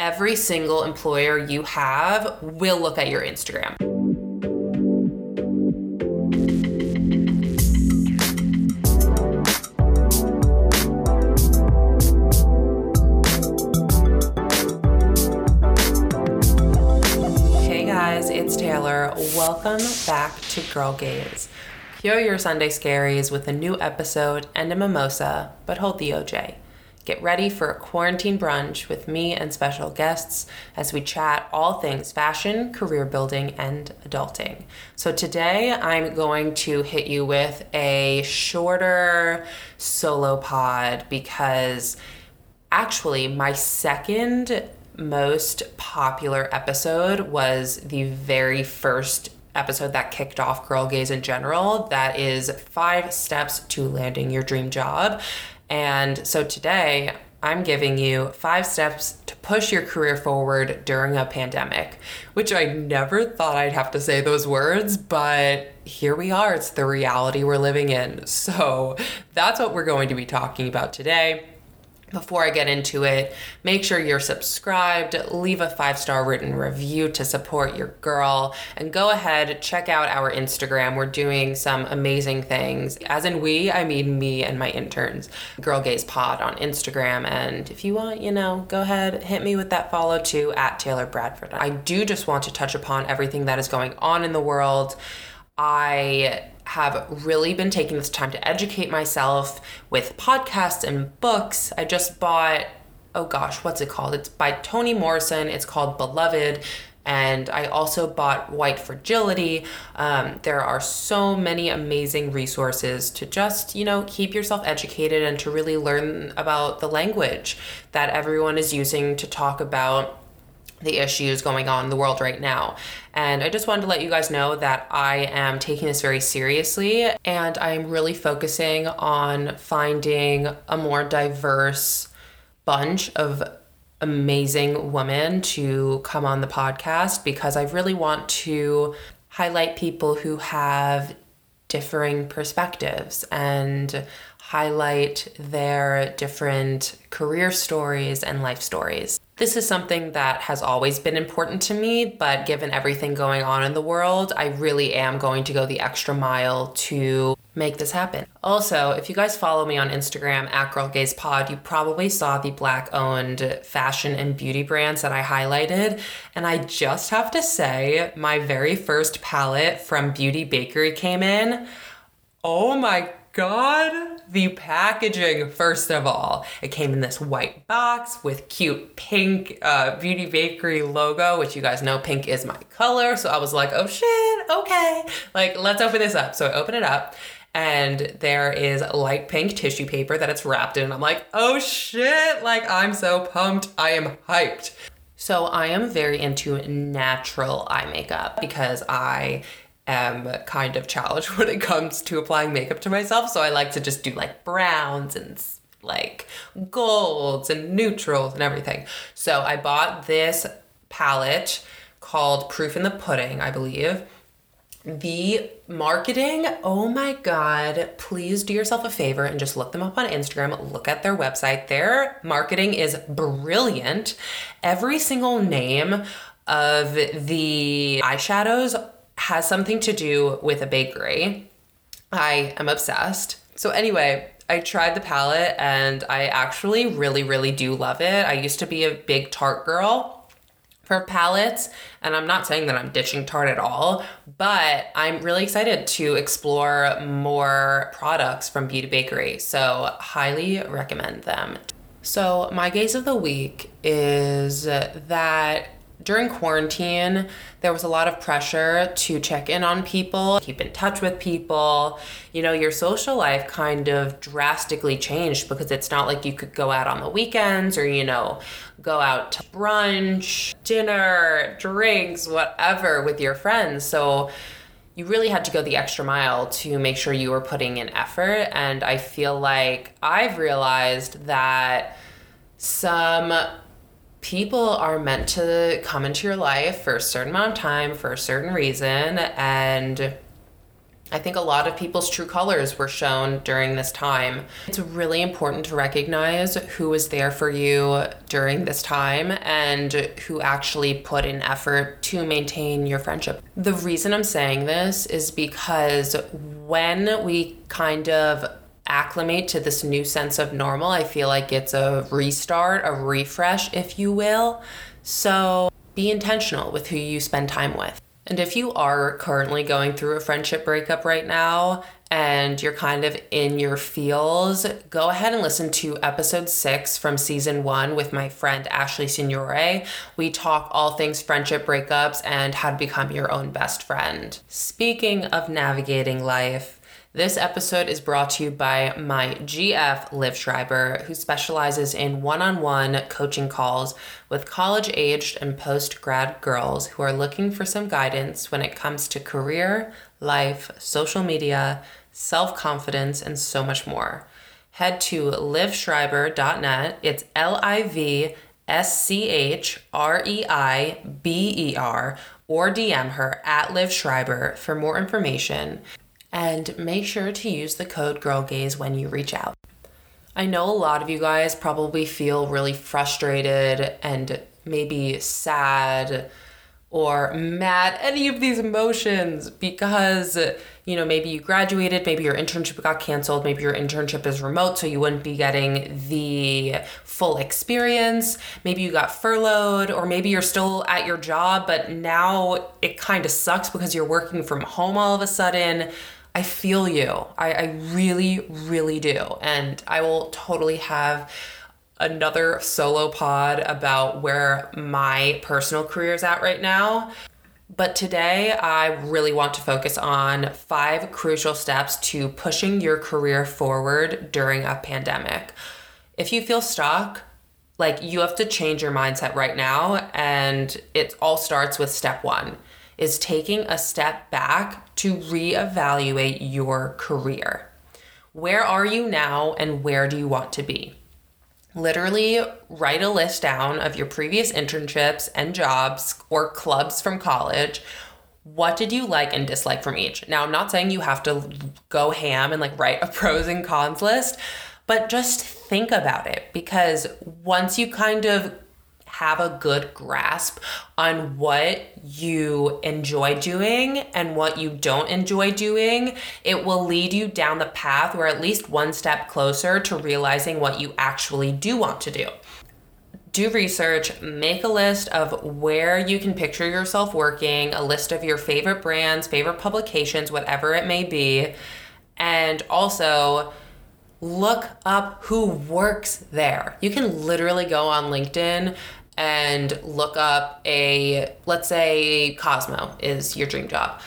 every single employer you have will look at your Instagram. Hey guys, it's Taylor. Welcome back to Girl Gaze. Cure your Sunday scaries with a new episode and a mimosa, but hold the OJ. Get ready for a quarantine brunch with me and special guests as we chat all things fashion, career building, and adulting. So, today I'm going to hit you with a shorter solo pod because actually, my second most popular episode was the very first episode that kicked off Girl Gaze in general. That is five steps to landing your dream job. And so today, I'm giving you five steps to push your career forward during a pandemic, which I never thought I'd have to say those words, but here we are. It's the reality we're living in. So that's what we're going to be talking about today. Before I get into it, make sure you're subscribed, leave a five star written review to support your girl, and go ahead, check out our Instagram. We're doing some amazing things. As in, we, I mean me and my interns. Girl Gaze Pod on Instagram. And if you want, you know, go ahead, hit me with that follow too at Taylor Bradford. I do just want to touch upon everything that is going on in the world. I have really been taking this time to educate myself with podcasts and books. I just bought, oh gosh, what's it called? It's by Toni Morrison. It's called Beloved. And I also bought White Fragility. Um, there are so many amazing resources to just, you know, keep yourself educated and to really learn about the language that everyone is using to talk about the issues going on in the world right now. And I just wanted to let you guys know that I am taking this very seriously and I'm really focusing on finding a more diverse bunch of amazing women to come on the podcast because I really want to highlight people who have differing perspectives and highlight their different career stories and life stories. This is something that has always been important to me, but given everything going on in the world, I really am going to go the extra mile to make this happen. Also, if you guys follow me on Instagram at Girl Pod, you probably saw the black owned fashion and beauty brands that I highlighted. And I just have to say, my very first palette from Beauty Bakery came in. Oh my god, the packaging, first of all. It came in this white box with cute pink uh, Beauty Bakery logo, which you guys know pink is my color. So I was like, oh shit, okay. Like, let's open this up. So I open it up and there is light pink tissue paper that it's wrapped in. I'm like, oh shit, like I'm so pumped. I am hyped. So I am very into natural eye makeup because I am kind of challenged when it comes to applying makeup to myself. So I like to just do like browns and like golds and neutrals and everything. So I bought this palette called Proof in the Pudding, I believe. The marketing, oh my God, please do yourself a favor and just look them up on Instagram. Look at their website. Their marketing is brilliant. Every single name of the eyeshadows has something to do with a bakery. I am obsessed. So, anyway, I tried the palette and I actually really, really do love it. I used to be a big Tarte girl for palettes, and I'm not saying that I'm ditching Tarte at all, but I'm really excited to explore more products from Beauty Bakery. So, highly recommend them. So, my gaze of the week is that during quarantine, there was a lot of pressure to check in on people, keep in touch with people. You know, your social life kind of drastically changed because it's not like you could go out on the weekends or, you know, go out to brunch, dinner, drinks, whatever with your friends. So, you really had to go the extra mile to make sure you were putting in effort. And I feel like I've realized that some people are meant to come into your life for a certain amount of time for a certain reason and I think a lot of people's true colors were shown during this time. It's really important to recognize who was there for you during this time and who actually put in effort to maintain your friendship. The reason I'm saying this is because when we kind of acclimate to this new sense of normal, I feel like it's a restart, a refresh, if you will. So be intentional with who you spend time with. And if you are currently going through a friendship breakup right now and you're kind of in your feels, go ahead and listen to episode six from season one with my friend Ashley Signore. We talk all things friendship breakups and how to become your own best friend. Speaking of navigating life, this episode is brought to you by my GF, Liv Schreiber, who specializes in one on one coaching calls with college aged and post grad girls who are looking for some guidance when it comes to career, life, social media, self confidence, and so much more. Head to livschreiber.net. It's L I V S C H R E I B E R or DM her at Liv Schreiber for more information and make sure to use the code GIRLGAZE when you reach out. I know a lot of you guys probably feel really frustrated and maybe sad or mad, any of these emotions because, you know, maybe you graduated, maybe your internship got canceled, maybe your internship is remote, so you wouldn't be getting the full experience. Maybe you got furloughed, or maybe you're still at your job, but now it kind of sucks because you're working from home all of a sudden. I feel you. I, I really, really do. And I will totally have another solo pod about where my personal career is at right now. But today, I really want to focus on five crucial steps to pushing your career forward during a pandemic. If you feel stuck, like you have to change your mindset right now, and it all starts with step one is taking a step back to reevaluate your career. Where are you now and where do you want to be? Literally, write a list down of your previous internships and jobs or clubs from college. What did you like and dislike from each? Now, I'm not saying you have to go ham and like write a pros and cons list, but just think about it because once you kind of have a good grasp on what you enjoy doing and what you don't enjoy doing, it will lead you down the path or at least one step closer to realizing what you actually do want to do. Do research, make a list of where you can picture yourself working, a list of your favorite brands, favorite publications, whatever it may be, and also look up who works there. You can literally go on LinkedIn and look up a, let's say Cosmo is your dream job.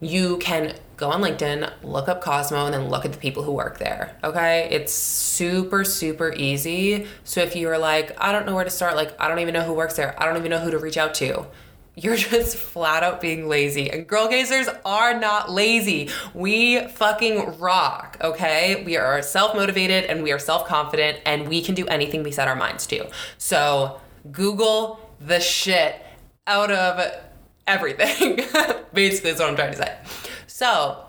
You can go on LinkedIn, look up Cosmo, and then look at the people who work there. Okay. It's super, super easy. So if you're like, I don't know where to start, like, I don't even know who works there, I don't even know who to reach out to. You're just flat out being lazy. And girl gazers are not lazy. We fucking rock, okay? We are self motivated and we are self confident and we can do anything we set our minds to. So Google the shit out of everything. Basically, is what I'm trying to say. So,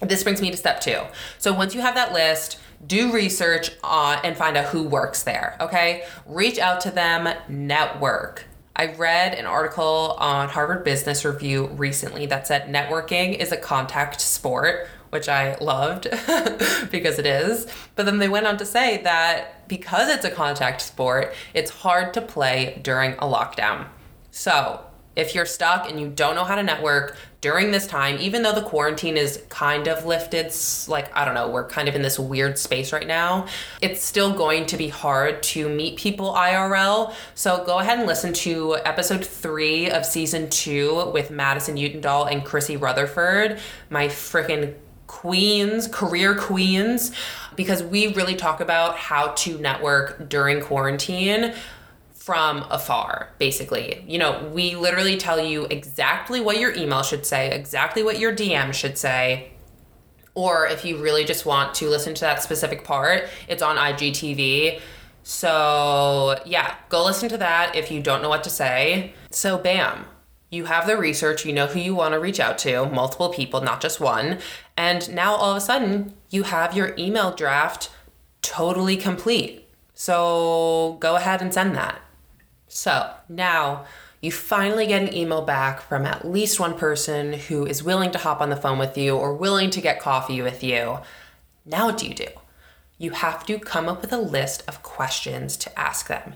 this brings me to step two. So, once you have that list, do research on and find out who works there, okay? Reach out to them, network. I read an article on Harvard Business Review recently that said networking is a contact sport, which I loved because it is. But then they went on to say that because it's a contact sport, it's hard to play during a lockdown. So, if you're stuck and you don't know how to network during this time, even though the quarantine is kind of lifted, like, I don't know, we're kind of in this weird space right now, it's still going to be hard to meet people IRL. So go ahead and listen to episode three of season two with Madison Utendahl and Chrissy Rutherford, my freaking queens, career queens, because we really talk about how to network during quarantine from afar, basically. You know, we literally tell you exactly what your email should say, exactly what your DM should say. Or if you really just want to listen to that specific part, it's on IGTV. So, yeah, go listen to that if you don't know what to say. So, bam, you have the research, you know who you want to reach out to, multiple people, not just one. And now all of a sudden, you have your email draft totally complete. So go ahead and send that. So now you finally get an email back from at least one person who is willing to hop on the phone with you or willing to get coffee with you. Now, what do you do? You have to come up with a list of questions to ask them.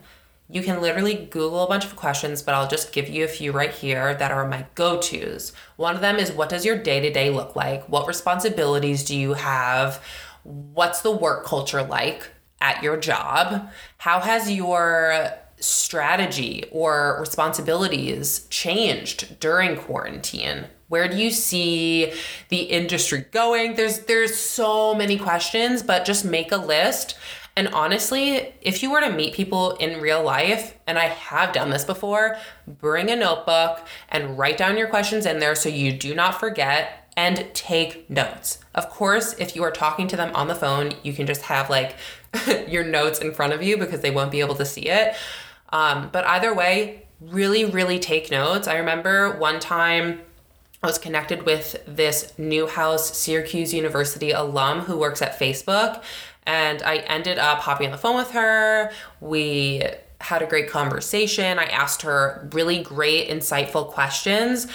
You can literally Google a bunch of questions, but I'll just give you a few right here that are my go tos. One of them is What does your day to day look like? What responsibilities do you have? What's the work culture like at your job? How has your strategy or responsibilities changed during quarantine? Where do you see the industry going? There's there's so many questions, but just make a list. And honestly, if you were to meet people in real life, and I have done this before, bring a notebook and write down your questions in there so you do not forget and take notes. Of course, if you are talking to them on the phone, you can just have like your notes in front of you because they won't be able to see it. Um, but either way, really, really take notes. I remember one time I was connected with this Newhouse Syracuse University alum who works at Facebook, and I ended up hopping on the phone with her. We had a great conversation. I asked her really great, insightful questions.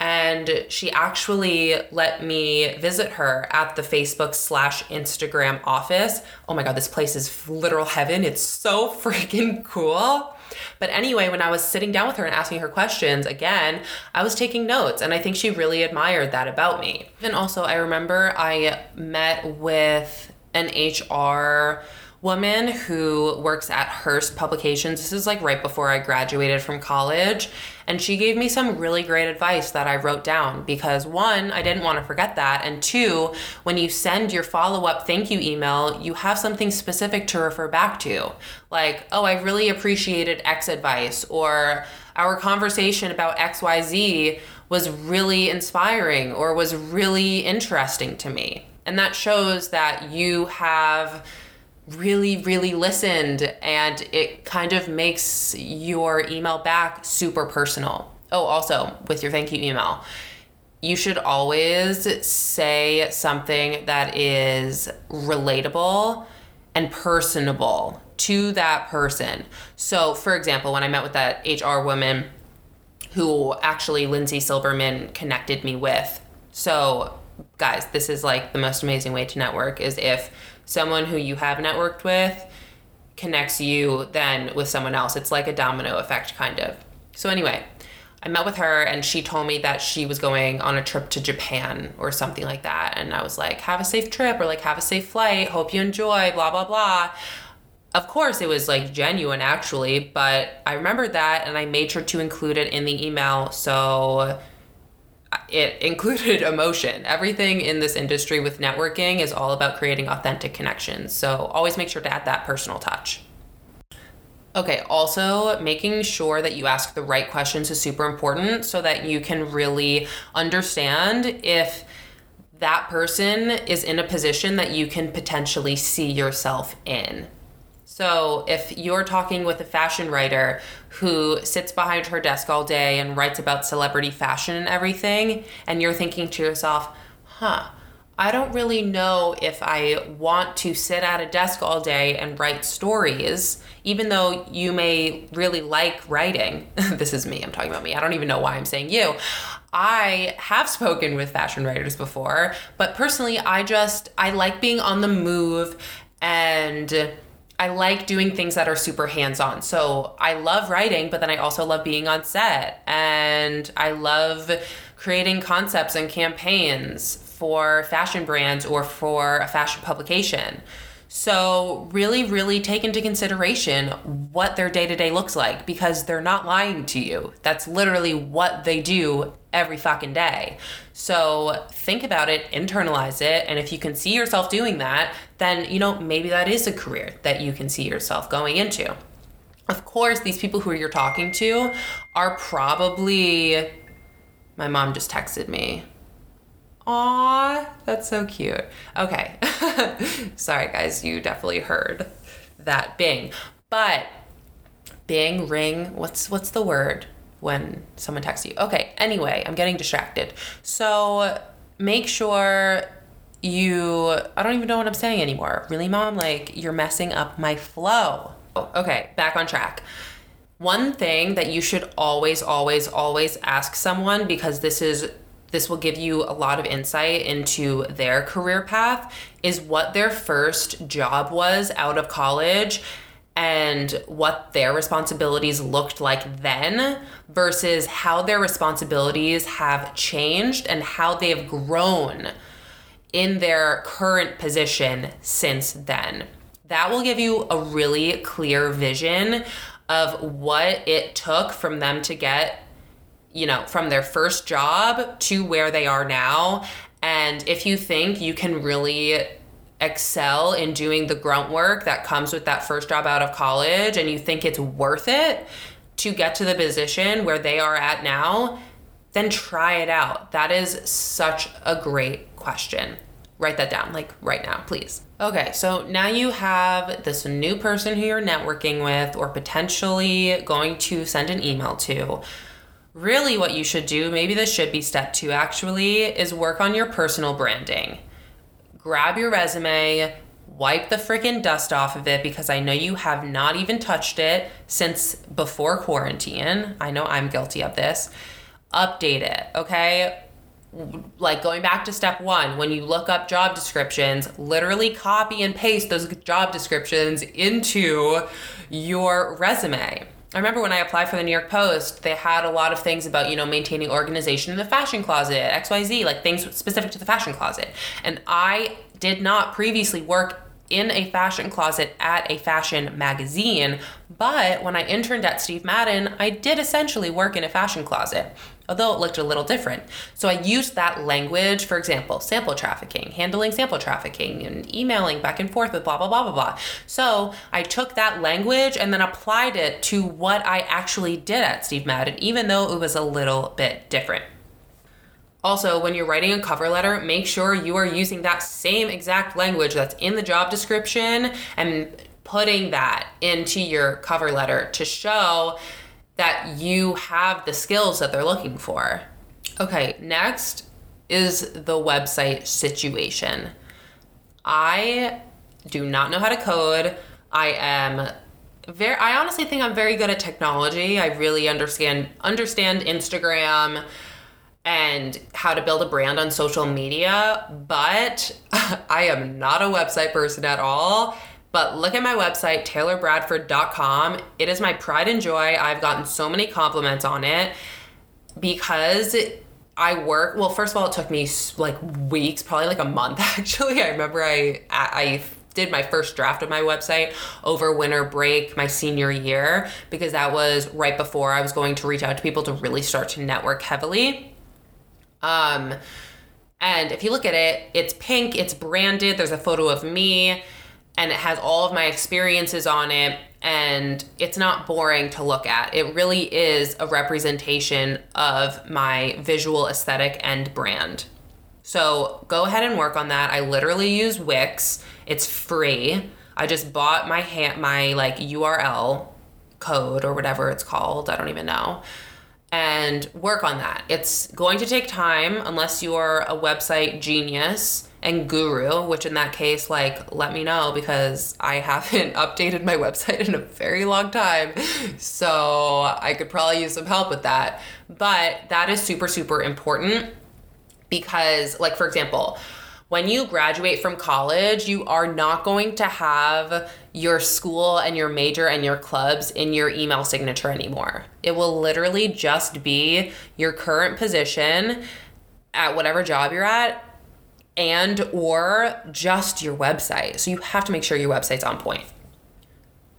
And she actually let me visit her at the Facebook slash Instagram office. Oh my God, this place is literal heaven. It's so freaking cool. But anyway, when I was sitting down with her and asking her questions again, I was taking notes and I think she really admired that about me. And also, I remember I met with an HR woman who works at Hearst Publications. This is like right before I graduated from college. And she gave me some really great advice that I wrote down because one, I didn't want to forget that. And two, when you send your follow up thank you email, you have something specific to refer back to. Like, oh, I really appreciated X advice, or our conversation about XYZ was really inspiring or was really interesting to me. And that shows that you have really, really listened and it kind of makes your email back super personal. Oh, also with your thank you email, you should always say something that is relatable and personable to that person. So, for example, when I met with that HR woman who actually Lindsay Silberman connected me with. So, guys, this is like the most amazing way to network is if someone who you have networked with connects you then with someone else. It's like a domino effect, kind of. So, anyway, I met with her and she told me that she was going on a trip to Japan or something like that. And I was like, have a safe trip or like, have a safe flight. Hope you enjoy, blah, blah, blah. Of course, it was like genuine actually, but I remembered that and I made sure to include it in the email. So, it included emotion. Everything in this industry with networking is all about creating authentic connections. So always make sure to add that personal touch. Okay, also making sure that you ask the right questions is super important so that you can really understand if that person is in a position that you can potentially see yourself in. So, if you're talking with a fashion writer who sits behind her desk all day and writes about celebrity fashion and everything, and you're thinking to yourself, huh, I don't really know if I want to sit at a desk all day and write stories, even though you may really like writing. this is me, I'm talking about me. I don't even know why I'm saying you. I have spoken with fashion writers before, but personally, I just, I like being on the move and I like doing things that are super hands on. So I love writing, but then I also love being on set and I love creating concepts and campaigns for fashion brands or for a fashion publication. So, really, really take into consideration what their day to day looks like because they're not lying to you. That's literally what they do every fucking day. So, think about it, internalize it, and if you can see yourself doing that, then, you know, maybe that is a career that you can see yourself going into. Of course, these people who you're talking to are probably. My mom just texted me. Aw, that's so cute. Okay. Sorry, guys, you definitely heard that bing. But bing, ring, what's what's the word? When someone texts you. Okay, anyway, I'm getting distracted. So make sure you, I don't even know what I'm saying anymore. Really, mom? Like, you're messing up my flow. Okay, back on track. One thing that you should always, always, always ask someone because this is this will give you a lot of insight into their career path is what their first job was out of college and what their responsibilities looked like then versus how their responsibilities have changed and how they have grown in their current position since then. That will give you a really clear vision of what it took from them to get, you know, from their first job to where they are now. And if you think you can really excel in doing the grunt work that comes with that first job out of college and you think it's worth it to get to the position where they are at now, then try it out. That is such a great question. Write that down, like right now, please. Okay, so now you have this new person who you're networking with or potentially going to send an email to. Really, what you should do, maybe this should be step two actually, is work on your personal branding. Grab your resume, wipe the freaking dust off of it because I know you have not even touched it since before quarantine. I know I'm guilty of this. Update it, okay? like going back to step one, when you look up job descriptions, literally copy and paste those job descriptions into your resume. I remember when I applied for the New York Post, they had a lot of things about, you know, maintaining organization in the fashion closet, XYZ, like things specific to the fashion closet. And I did not previously work in a fashion closet at a fashion magazine, but when I interned at Steve Madden, I did essentially work in a fashion closet although it looked a little different. So I used that language, for example, sample trafficking, handling sample trafficking, and emailing back and forth with blah, blah, blah, blah, blah. So I took that language and then applied it to what I actually did at Steve Madden, even though it was a little bit different. Also, when you're writing a cover letter, make sure you are using that same exact language that's in the job description and putting that into your cover letter to show that you have the skills that they're looking for. Okay, next is the website situation. I do not know how to code. I am very I honestly think I'm very good at technology. I really understand understand Instagram and how to build a brand on social media, but I am not a website person at all. But look at my website, taylorbradford.com. It is my pride and joy. I've gotten so many compliments on it because I work. Well, first of all, it took me like weeks, probably like a month actually. I remember I I did my first draft of my website over winter break my senior year because that was right before I was going to reach out to people to really start to network heavily. Um and if you look at it, it's pink, it's branded, there's a photo of me and it has all of my experiences on it and it's not boring to look at. It really is a representation of my visual aesthetic and brand. So go ahead and work on that. I literally use Wix. It's free. I just bought my ha- my like URL code or whatever it's called. I don't even know. And work on that. It's going to take time unless you're a website genius and guru, which in that case, like, let me know because I haven't updated my website in a very long time. So I could probably use some help with that. But that is super, super important because, like, for example, when you graduate from college, you are not going to have your school and your major and your clubs in your email signature anymore. It will literally just be your current position at whatever job you're at and or just your website. So you have to make sure your website's on point.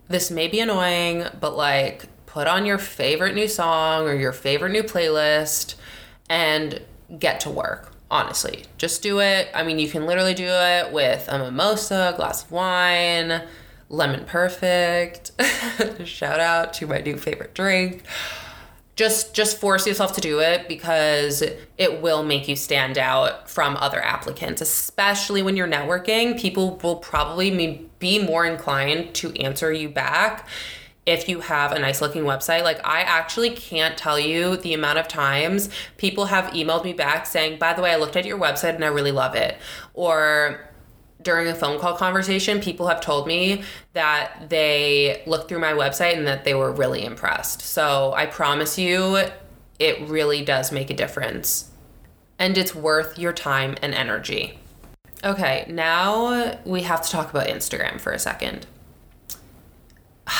This may be annoying, but like put on your favorite new song or your favorite new playlist and get to work. Honestly, just do it. I mean, you can literally do it with a mimosa, a glass of wine, lemon perfect. Shout out to my new favorite drink just just force yourself to do it because it will make you stand out from other applicants especially when you're networking people will probably be more inclined to answer you back if you have a nice looking website. Like, I actually can't tell you the amount of times people have emailed me back saying, by the way, I looked at your website and I really love it. Or, during a phone call conversation, people have told me that they looked through my website and that they were really impressed. So I promise you, it really does make a difference. And it's worth your time and energy. Okay, now we have to talk about Instagram for a second.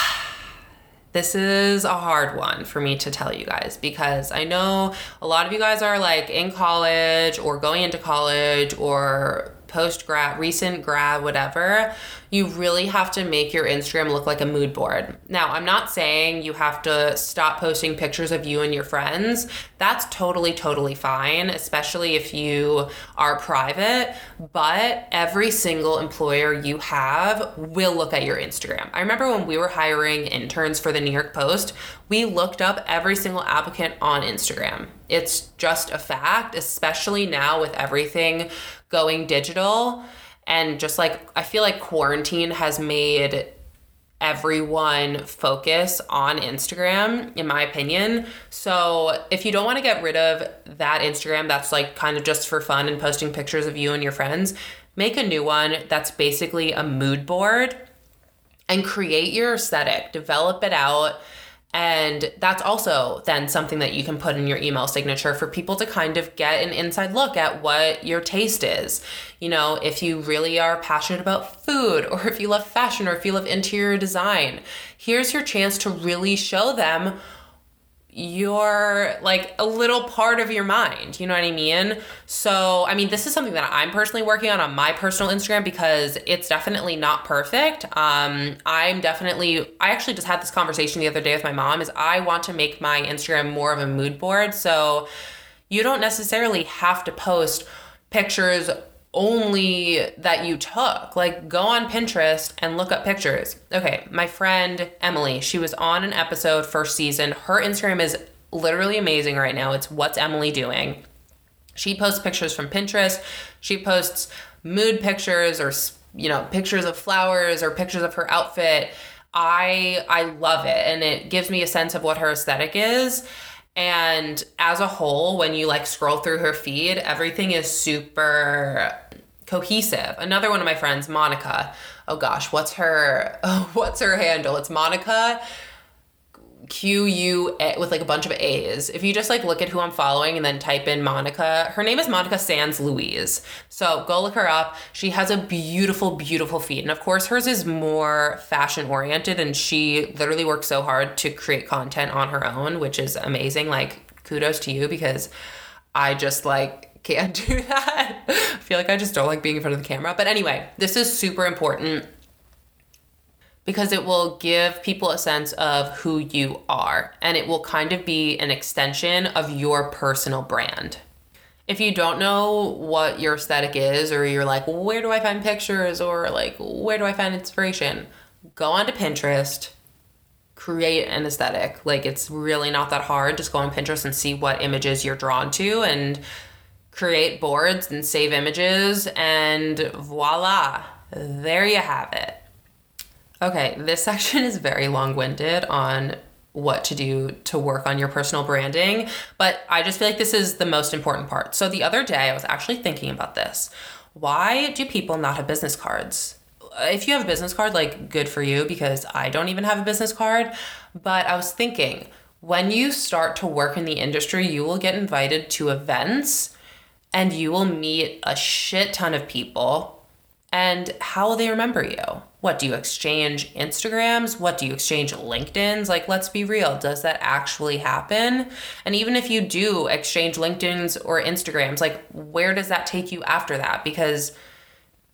This is a hard one for me to tell you guys because I know a lot of you guys are like in college or going into college or post grad, recent grad, whatever, you really have to make your Instagram look like a mood board. Now, I'm not saying you have to stop posting pictures of you and your friends. That's totally, totally fine, especially if you are private. But every single employer you have will look at your Instagram. I remember when we were hiring interns for the New York Post, we looked up every single applicant on Instagram. It's just a fact, especially now with everything going digital. And just like, I feel like quarantine has made everyone focus on Instagram, in my opinion. So if you don't want to get rid of that Instagram that's like kind of just for fun and posting pictures of you and your friends, make a new one that's basically a mood board and create your aesthetic, develop it out and that's also then something that you can put in your email signature for people to kind of get an inside look at what your taste is. You know, if you really are passionate about food, or if you love fashion, or if you love interior design, here's your chance to really show them you're like a little part of your mind. You know what I mean? So, I mean, this is something that I'm personally working on on my personal Instagram because it's definitely not perfect. Um, I'm definitely, I actually just had this conversation the other day with my mom is I want to make my Instagram more of a mood board. So, you don't necessarily have to post pictures only that you took. Like, go on Pinterest and look up pictures. Okay, my friend Emily, she was on an episode first season. Her Instagram is literally amazing right now. It's What's Emily Doing? She posts pictures from Pinterest. She posts mood pictures or, you know, pictures of flowers or pictures of her outfit. I I love it and it gives me a sense of what her aesthetic is. And as a whole, when you like scroll through her feed, everything is super cohesive. Another one of my friends, Monica. Oh gosh, what's her what's her handle? It's Monica Q U with like a bunch of A's. If you just like look at who I'm following and then type in Monica, her name is Monica Sands Louise. So go look her up. She has a beautiful, beautiful feed. And of course, hers is more fashion oriented and she literally works so hard to create content on her own, which is amazing. Like, kudos to you because I just like can't do that. I feel like I just don't like being in front of the camera. But anyway, this is super important because it will give people a sense of who you are and it will kind of be an extension of your personal brand. If you don't know what your aesthetic is, or you're like, where do I find pictures, or like, where do I find inspiration? Go onto Pinterest, create an aesthetic. Like, it's really not that hard. Just go on Pinterest and see what images you're drawn to and create boards and save images, and voila, there you have it. Okay, this section is very long winded on what to do to work on your personal branding, but I just feel like this is the most important part. So the other day, I was actually thinking about this. Why do people not have business cards? If you have a business card, like good for you because I don't even have a business card. But I was thinking, when you start to work in the industry, you will get invited to events and you will meet a shit ton of people. And how will they remember you? What do you exchange Instagrams? What do you exchange LinkedIn's? Like, let's be real. Does that actually happen? And even if you do exchange LinkedIn's or Instagrams, like, where does that take you after that? Because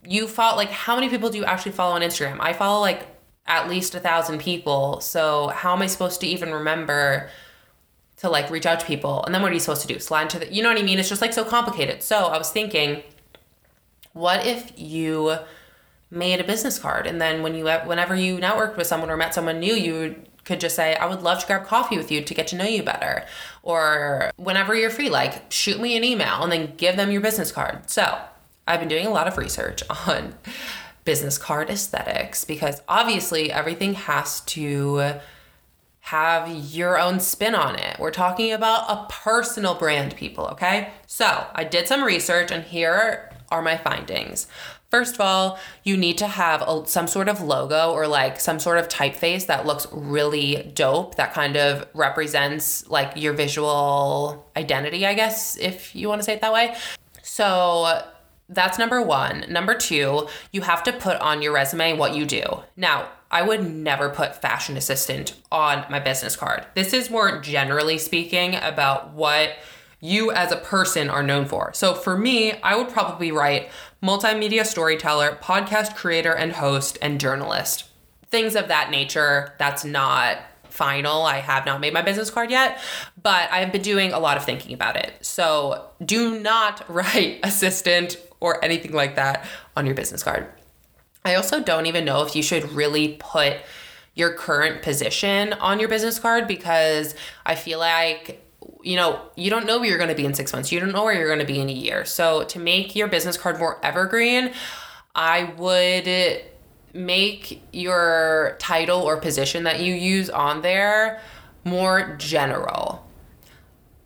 you follow, like, how many people do you actually follow on Instagram? I follow like at least a thousand people. So, how am I supposed to even remember? to like reach out to people and then what are you supposed to do slide into the you know what i mean it's just like so complicated so i was thinking what if you made a business card and then when you whenever you networked with someone or met someone new you could just say i would love to grab coffee with you to get to know you better or whenever you're free like shoot me an email and then give them your business card so i've been doing a lot of research on business card aesthetics because obviously everything has to have your own spin on it. We're talking about a personal brand, people, okay? So I did some research and here are my findings. First of all, you need to have a, some sort of logo or like some sort of typeface that looks really dope, that kind of represents like your visual identity, I guess, if you want to say it that way. So that's number one. Number two, you have to put on your resume what you do. Now, I would never put fashion assistant on my business card. This is more generally speaking about what you as a person are known for. So for me, I would probably write multimedia storyteller, podcast creator and host, and journalist. Things of that nature. That's not final. I have not made my business card yet, but I've been doing a lot of thinking about it. So do not write assistant or anything like that on your business card. I also don't even know if you should really put your current position on your business card because I feel like you know, you don't know where you're going to be in 6 months. You don't know where you're going to be in a year. So to make your business card more evergreen, I would make your title or position that you use on there more general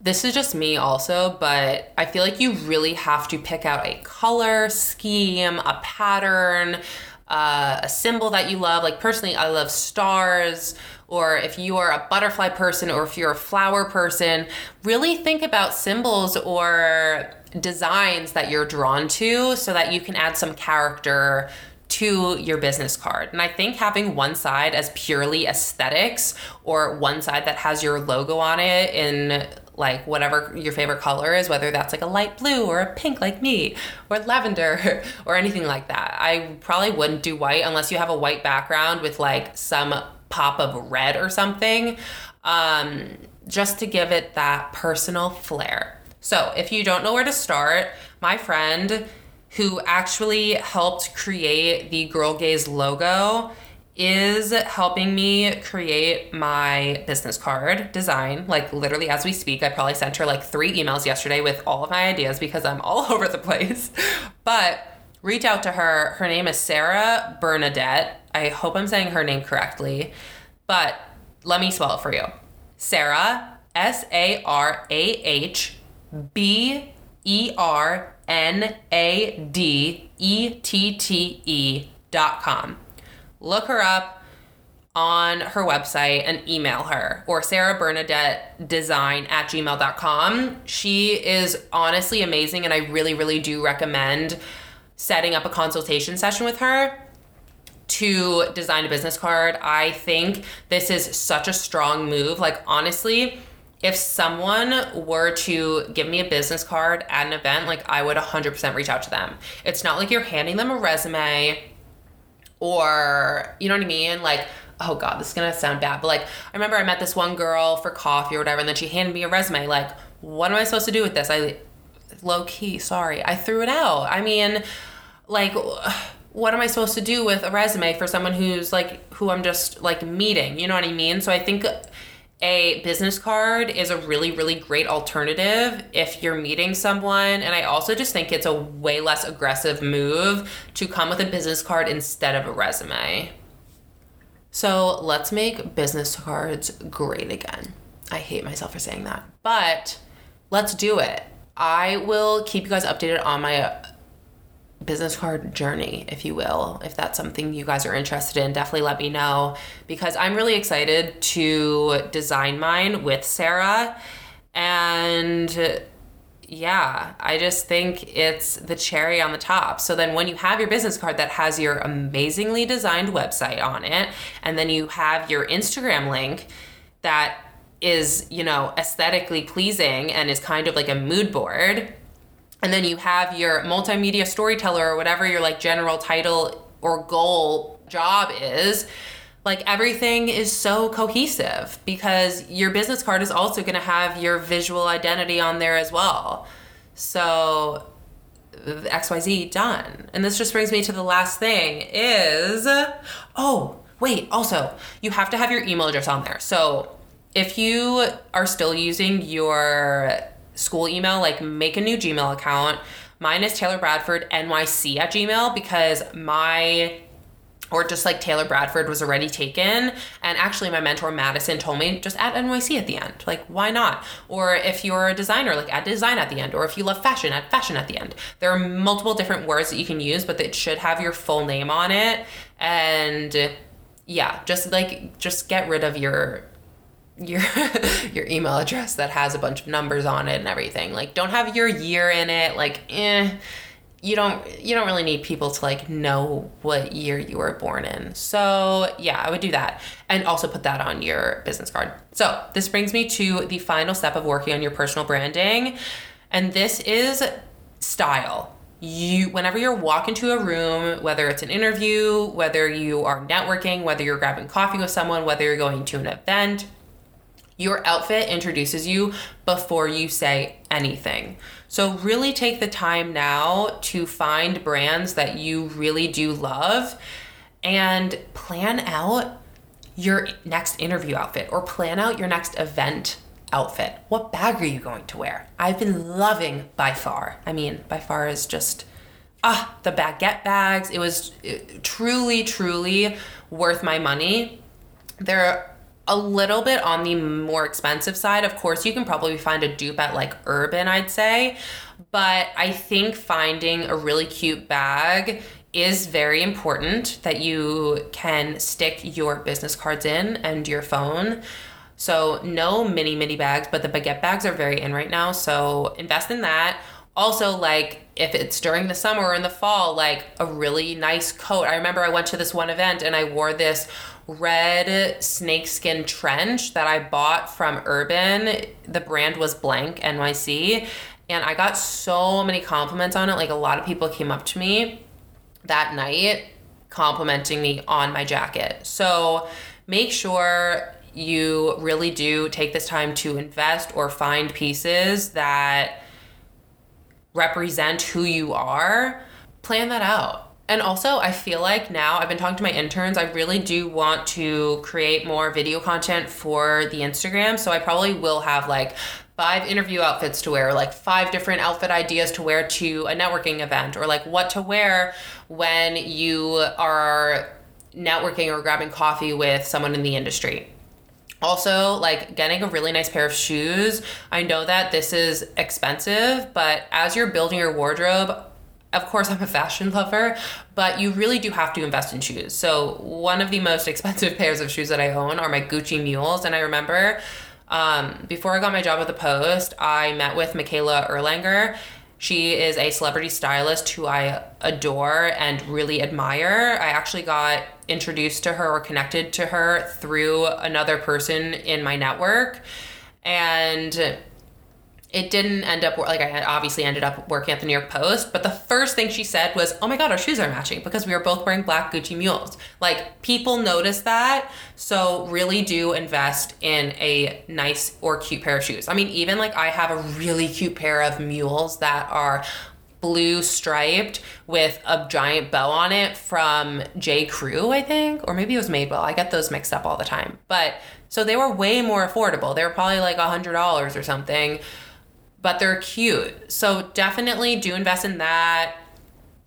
this is just me also, but I feel like you really have to pick out a color scheme, a pattern, uh, a symbol that you love. Like personally, I love stars. Or if you are a butterfly person, or if you're a flower person, really think about symbols or designs that you're drawn to so that you can add some character to your business card. And I think having one side as purely aesthetics or one side that has your logo on it in like whatever your favorite color is, whether that's like a light blue or a pink like me, or lavender or anything like that. I probably wouldn't do white unless you have a white background with like some pop of red or something, um, just to give it that personal flair. So if you don't know where to start, my friend who actually helped create the Girl Gaze logo is helping me create my business card design. Like literally as we speak, I probably sent her like three emails yesterday with all of my ideas because I'm all over the place. But reach out to her. Her name is Sarah Bernadette. I hope I'm saying her name correctly. But let me spell it for you. Sarah, S A R A H B E R N A D E T T E dot com look her up on her website and email her or Sarah Bernadette design at gmail.com. She is honestly amazing and I really, really do recommend setting up a consultation session with her to design a business card. I think this is such a strong move. Like, honestly, if someone were to give me a business card at an event, like, I would 100% reach out to them. It's not like you're handing them a resume or you know what I mean? Like, oh god, this is gonna sound bad, but like I remember I met this one girl for coffee or whatever, and then she handed me a resume. Like, what am I supposed to do with this? I low key, sorry, I threw it out. I mean, like what am I supposed to do with a resume for someone who's like who I'm just like meeting? You know what I mean? So I think a business card is a really, really great alternative if you're meeting someone. And I also just think it's a way less aggressive move to come with a business card instead of a resume. So let's make business cards great again. I hate myself for saying that, but let's do it. I will keep you guys updated on my business card journey, if you will. If that's something you guys are interested in, definitely let me know because I'm really excited to design mine with Sarah. And yeah, I just think it's the cherry on the top. So then when you have your business card that has your amazingly designed website on it, and then you have your Instagram link that is, you know, aesthetically pleasing and is kind of like a mood board and then you have your multimedia storyteller or whatever your like general title or goal job is like everything is so cohesive because your business card is also going to have your visual identity on there as well. So xyz done. And this just brings me to the last thing is oh wait also you have to have your email address on there. So if you are still using your school email, like make a new Gmail account. Mine is Taylor Bradford NYC at Gmail because my or just like Taylor Bradford was already taken. And actually, my mentor Madison told me just add NYC at the end. Like, why not? Or if you're a designer, like add design at the end. Or if you love fashion, add fashion at the end. There are multiple different words that you can use, but it should have your full name on it. And yeah, just like, just get rid of your your your email address that has a bunch of numbers on it and everything. Like don't have your year in it. Like eh you don't you don't really need people to like know what year you were born in. So, yeah, I would do that and also put that on your business card. So, this brings me to the final step of working on your personal branding, and this is style. You whenever you're walking to a room, whether it's an interview, whether you are networking, whether you're grabbing coffee with someone, whether you're going to an event, your outfit introduces you before you say anything. So, really take the time now to find brands that you really do love and plan out your next interview outfit or plan out your next event outfit. What bag are you going to wear? I've been loving By Far. I mean, By Far is just ah, the baguette bags. It was truly, truly worth my money. They're a little bit on the more expensive side. Of course, you can probably find a dupe at like Urban, I'd say. But I think finding a really cute bag is very important that you can stick your business cards in and your phone. So, no mini, mini bags, but the baguette bags are very in right now. So, invest in that. Also, like if it's during the summer or in the fall, like a really nice coat. I remember I went to this one event and I wore this red snakeskin trench that I bought from Urban. The brand was Blank NYC. And I got so many compliments on it. Like a lot of people came up to me that night complimenting me on my jacket. So make sure you really do take this time to invest or find pieces that represent who you are. Plan that out and also, I feel like now I've been talking to my interns. I really do want to create more video content for the Instagram. So I probably will have like five interview outfits to wear, like five different outfit ideas to wear to a networking event, or like what to wear when you are networking or grabbing coffee with someone in the industry. Also, like getting a really nice pair of shoes. I know that this is expensive, but as you're building your wardrobe, of course I'm a fashion lover, but you really do have to invest in shoes. So one of the most expensive pairs of shoes that I own are my Gucci Mules, and I remember um, before I got my job at the Post, I met with Michaela Erlanger. She is a celebrity stylist who I adore and really admire. I actually got introduced to her or connected to her through another person in my network. And it didn't end up like I obviously ended up working at the New York Post, but the first thing she said was, "Oh my god, our shoes are matching because we were both wearing black Gucci mules." Like people notice that, so really do invest in a nice or cute pair of shoes. I mean, even like I have a really cute pair of mules that are blue striped with a giant bow on it from J Crew, I think, or maybe it was Madewell. I get those mixed up all the time. But so they were way more affordable. They were probably like a hundred dollars or something but they're cute. So definitely do invest in that.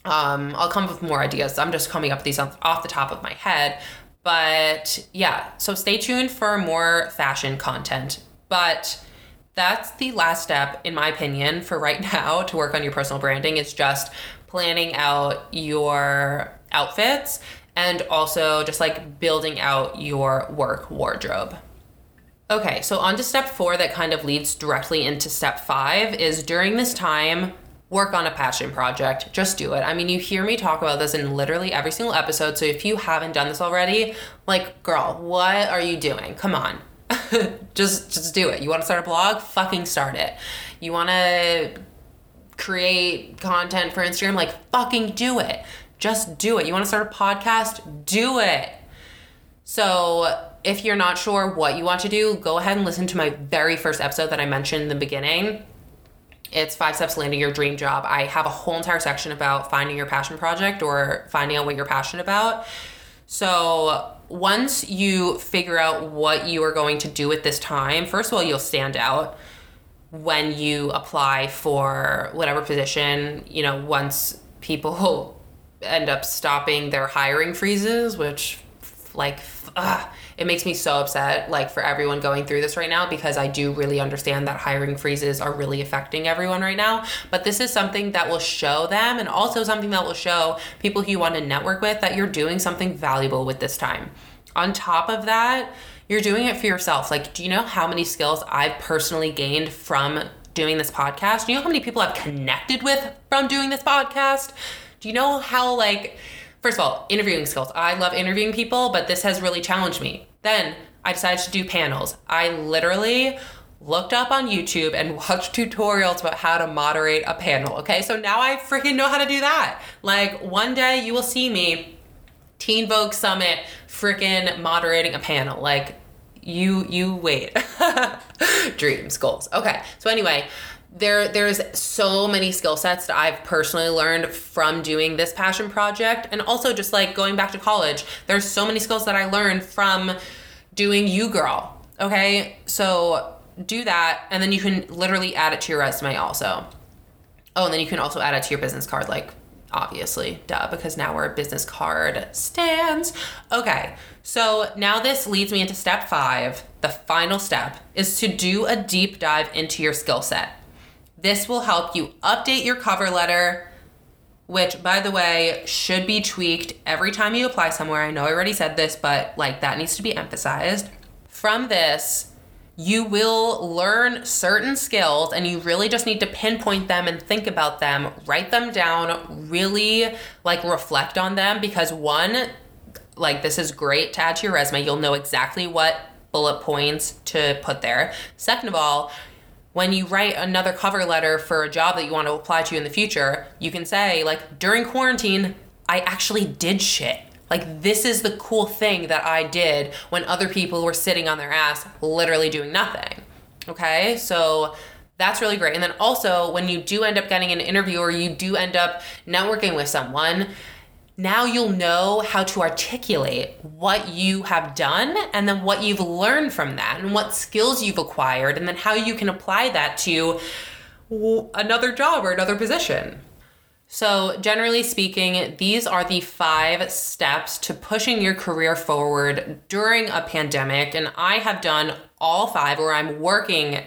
Um, I'll come up with more ideas. I'm just coming up with these off the top of my head. But yeah, so stay tuned for more fashion content. But that's the last step, in my opinion, for right now to work on your personal branding. It's just planning out your outfits and also just like building out your work wardrobe. Okay, so on to step four that kind of leads directly into step five is during this time, work on a passion project. Just do it. I mean, you hear me talk about this in literally every single episode. So if you haven't done this already, like, girl, what are you doing? Come on. just just do it. You want to start a blog? Fucking start it. You want to create content for Instagram? Like, fucking do it. Just do it. You want to start a podcast? Do it. So if you're not sure what you want to do, go ahead and listen to my very first episode that I mentioned in the beginning. It's five steps landing your dream job. I have a whole entire section about finding your passion project or finding out what you're passionate about. So, once you figure out what you are going to do at this time, first of all, you'll stand out when you apply for whatever position, you know, once people end up stopping their hiring freezes, which like ugh, it makes me so upset like for everyone going through this right now because I do really understand that hiring freezes are really affecting everyone right now. But this is something that will show them and also something that will show people who you want to network with that you're doing something valuable with this time. On top of that, you're doing it for yourself. Like, do you know how many skills I've personally gained from doing this podcast? Do you know how many people I've connected with from doing this podcast? Do you know how, like, first of all, interviewing skills. I love interviewing people, but this has really challenged me. Then I decided to do panels. I literally looked up on YouTube and watched tutorials about how to moderate a panel. Okay, so now I freaking know how to do that. Like, one day you will see me, Teen Vogue Summit, freaking moderating a panel. Like, you you wait dreams goals okay so anyway there there's so many skill sets that I've personally learned from doing this passion project and also just like going back to college there's so many skills that I learned from doing you girl okay so do that and then you can literally add it to your resume also oh and then you can also add it to your business card like obviously, duh, because now we're business card stands. Okay, so now this leads me into step five. The final step is to do a deep dive into your skill set. This will help you update your cover letter, which, by the way, should be tweaked every time you apply somewhere. I know I already said this, but like that needs to be emphasized. From this, you will learn certain skills and you really just need to pinpoint them and think about them, write them down, really like reflect on them because one, like this is great to add to your resume. You'll know exactly what bullet points to put there. Second of all, when you write another cover letter for a job that you want to apply to in the future, you can say, like, during quarantine, I actually did shit. Like, this is the cool thing that I did when other people were sitting on their ass, literally doing nothing. Okay, so that's really great. And then also, when you do end up getting an interview or you do end up networking with someone, now you'll know how to articulate what you have done and then what you've learned from that and what skills you've acquired and then how you can apply that to another job or another position. So, generally speaking, these are the five steps to pushing your career forward during a pandemic. And I have done all five, or I'm working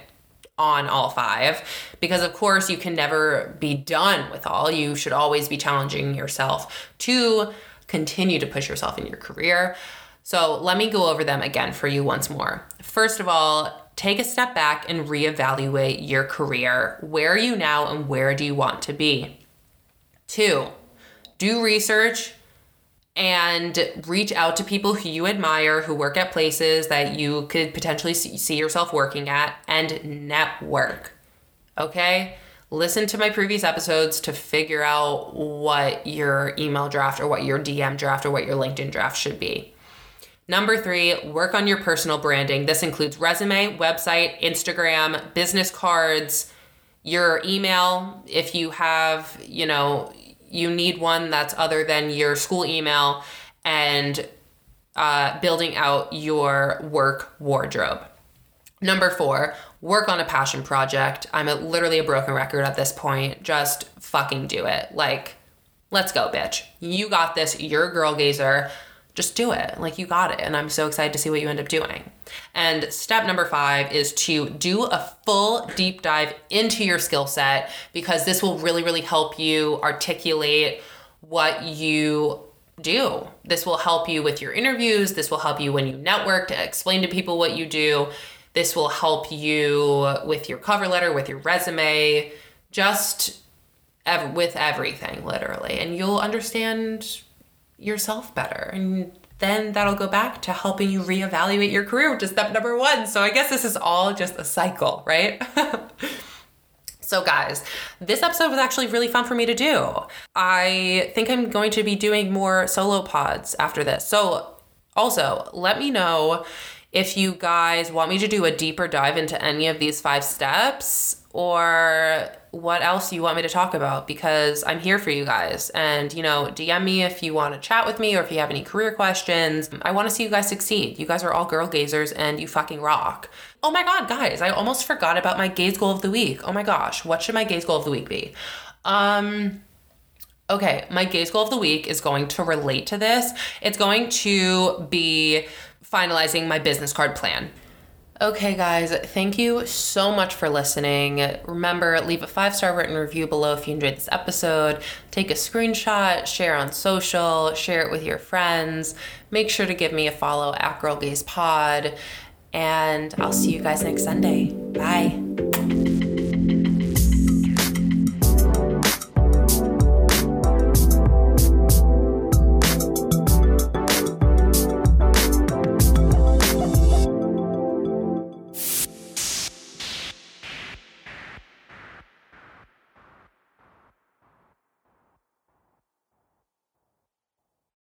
on all five, because of course, you can never be done with all. You should always be challenging yourself to continue to push yourself in your career. So, let me go over them again for you once more. First of all, take a step back and reevaluate your career. Where are you now, and where do you want to be? Two, do research and reach out to people who you admire who work at places that you could potentially see yourself working at and network. Okay? Listen to my previous episodes to figure out what your email draft or what your DM draft or what your LinkedIn draft should be. Number three, work on your personal branding. This includes resume, website, Instagram, business cards, your email if you have you know you need one that's other than your school email and uh, building out your work wardrobe. Number four work on a passion project. I'm a, literally a broken record at this point. Just fucking do it. Like let's go bitch. You got this. You're a girl gazer just do it. Like you got it. And I'm so excited to see what you end up doing. And step number five is to do a full deep dive into your skill set because this will really, really help you articulate what you do. This will help you with your interviews. This will help you when you network to explain to people what you do. This will help you with your cover letter, with your resume, just ev- with everything, literally. And you'll understand yourself better. And then that'll go back to helping you reevaluate your career, which is step number one. So I guess this is all just a cycle, right? So, guys, this episode was actually really fun for me to do. I think I'm going to be doing more solo pods after this. So, also, let me know if you guys want me to do a deeper dive into any of these five steps or what else you want me to talk about because I'm here for you guys. And, you know, DM me if you want to chat with me or if you have any career questions. I want to see you guys succeed. You guys are all girl gazers and you fucking rock. Oh my God, guys, I almost forgot about my gaze goal of the week. Oh my gosh, what should my gaze goal of the week be? Um, Okay, my gaze goal of the week is going to relate to this. It's going to be finalizing my business card plan. Okay, guys, thank you so much for listening. Remember, leave a five star written review below if you enjoyed this episode. Take a screenshot, share on social, share it with your friends. Make sure to give me a follow at Girl Gaze Pod. And I'll see you guys next Sunday. Bye.